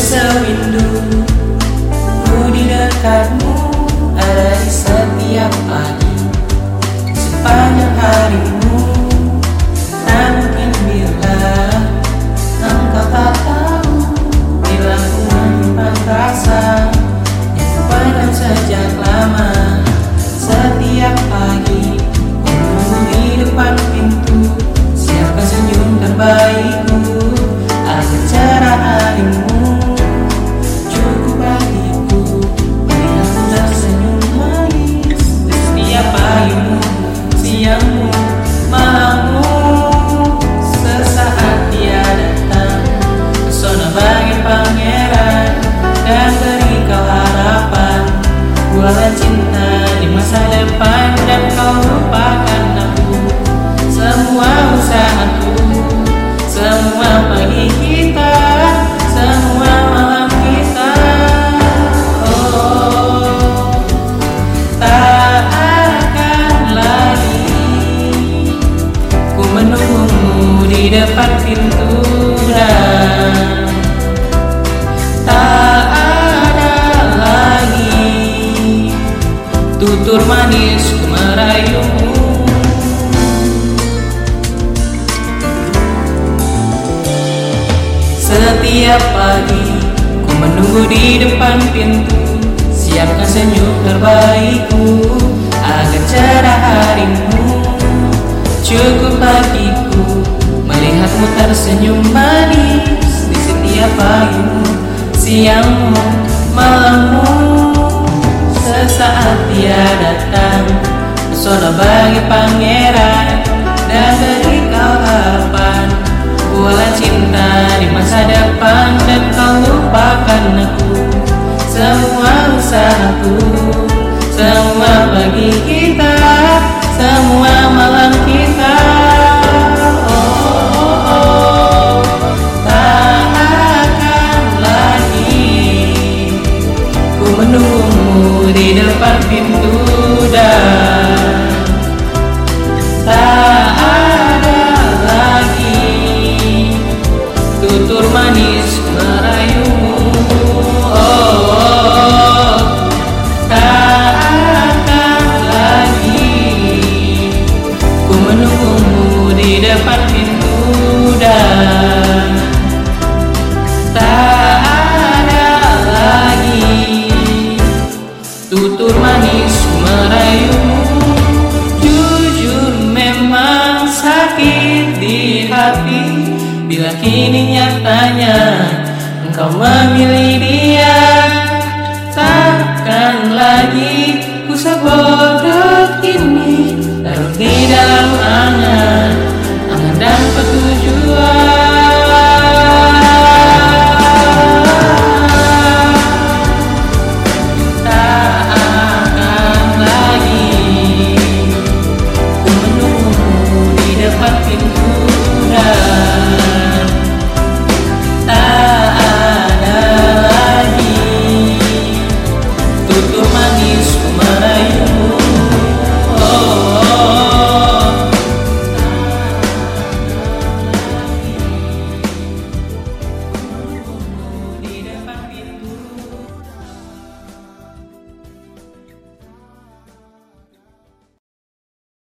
sewindu Ku di dekatmu ada di setiap pagi. Sepanjang harimu Tak mungkin bila Engkau tak tahu. Bila ku menyimpan rasa Yang ku sejak lama. Setiap pagi menunggu di depan pintu. Siapkan senyum terbaikku di depan pintu dan Tak ada lagi. Tutur manis ku merayumu. Setiap pagi ku menunggu di depan pintu. Siapkan senyum terbaikku Agar cerah harimu. Cukup bagiku Siangmu, malammu Sesaat dia datang Pesona bagi pangeran. Dan beri kau harapan Bualan cinta di masa depan. Dan kau lupakan aku Semua usahaku Semua menunggumu di depan pintu dan Tak ada lagi Tutur manis merayumu oh, oh, oh. Tak akan lagi Ku menunggumu di depan pintu dan sakit di hati. Bila kini nyatanya Engkau memilih dia